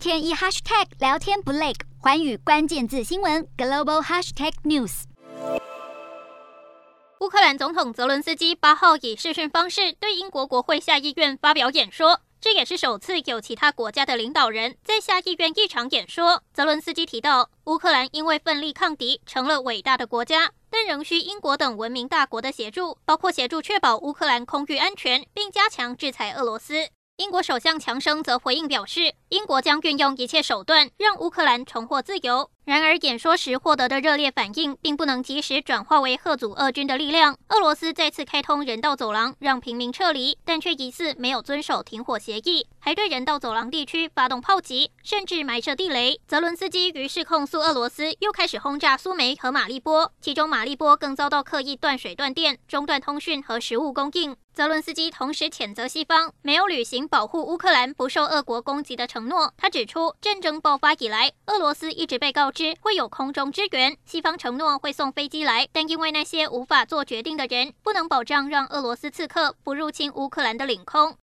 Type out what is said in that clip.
天一 hashtag 聊天不累，寰宇关键字新闻 global hashtag news。乌克兰总统泽伦斯基八号以视讯方式对英国国会下议院发表演说，这也是首次有其他国家的领导人在下议院议场演说。泽伦斯基提到，乌克兰因为奋力抗敌，成了伟大的国家，但仍需英国等文明大国的协助，包括协助确保乌克兰空域安全，并加强制裁俄罗斯。英国首相强生则回应表示，英国将运用一切手段让乌克兰重获自由。然而，演说时获得的热烈反应并不能及时转化为吓阻俄军的力量。俄罗斯再次开通人道走廊，让平民撤离，但却疑似没有遵守停火协议，还对人道走廊地区发动炮击，甚至埋设地雷。泽伦斯基于是控诉俄罗斯又开始轰炸苏梅和马利波，其中马利波更遭到刻意断水断电，中断通讯和食物供应。泽伦斯基同时谴责西方没有履行保护乌克兰不受俄国攻击的承诺。他指出，战争爆发以来，俄罗斯一直被告知。会有空中支援，西方承诺会送飞机来，但因为那些无法做决定的人不能保障让俄罗斯刺客不入侵乌克兰的领空，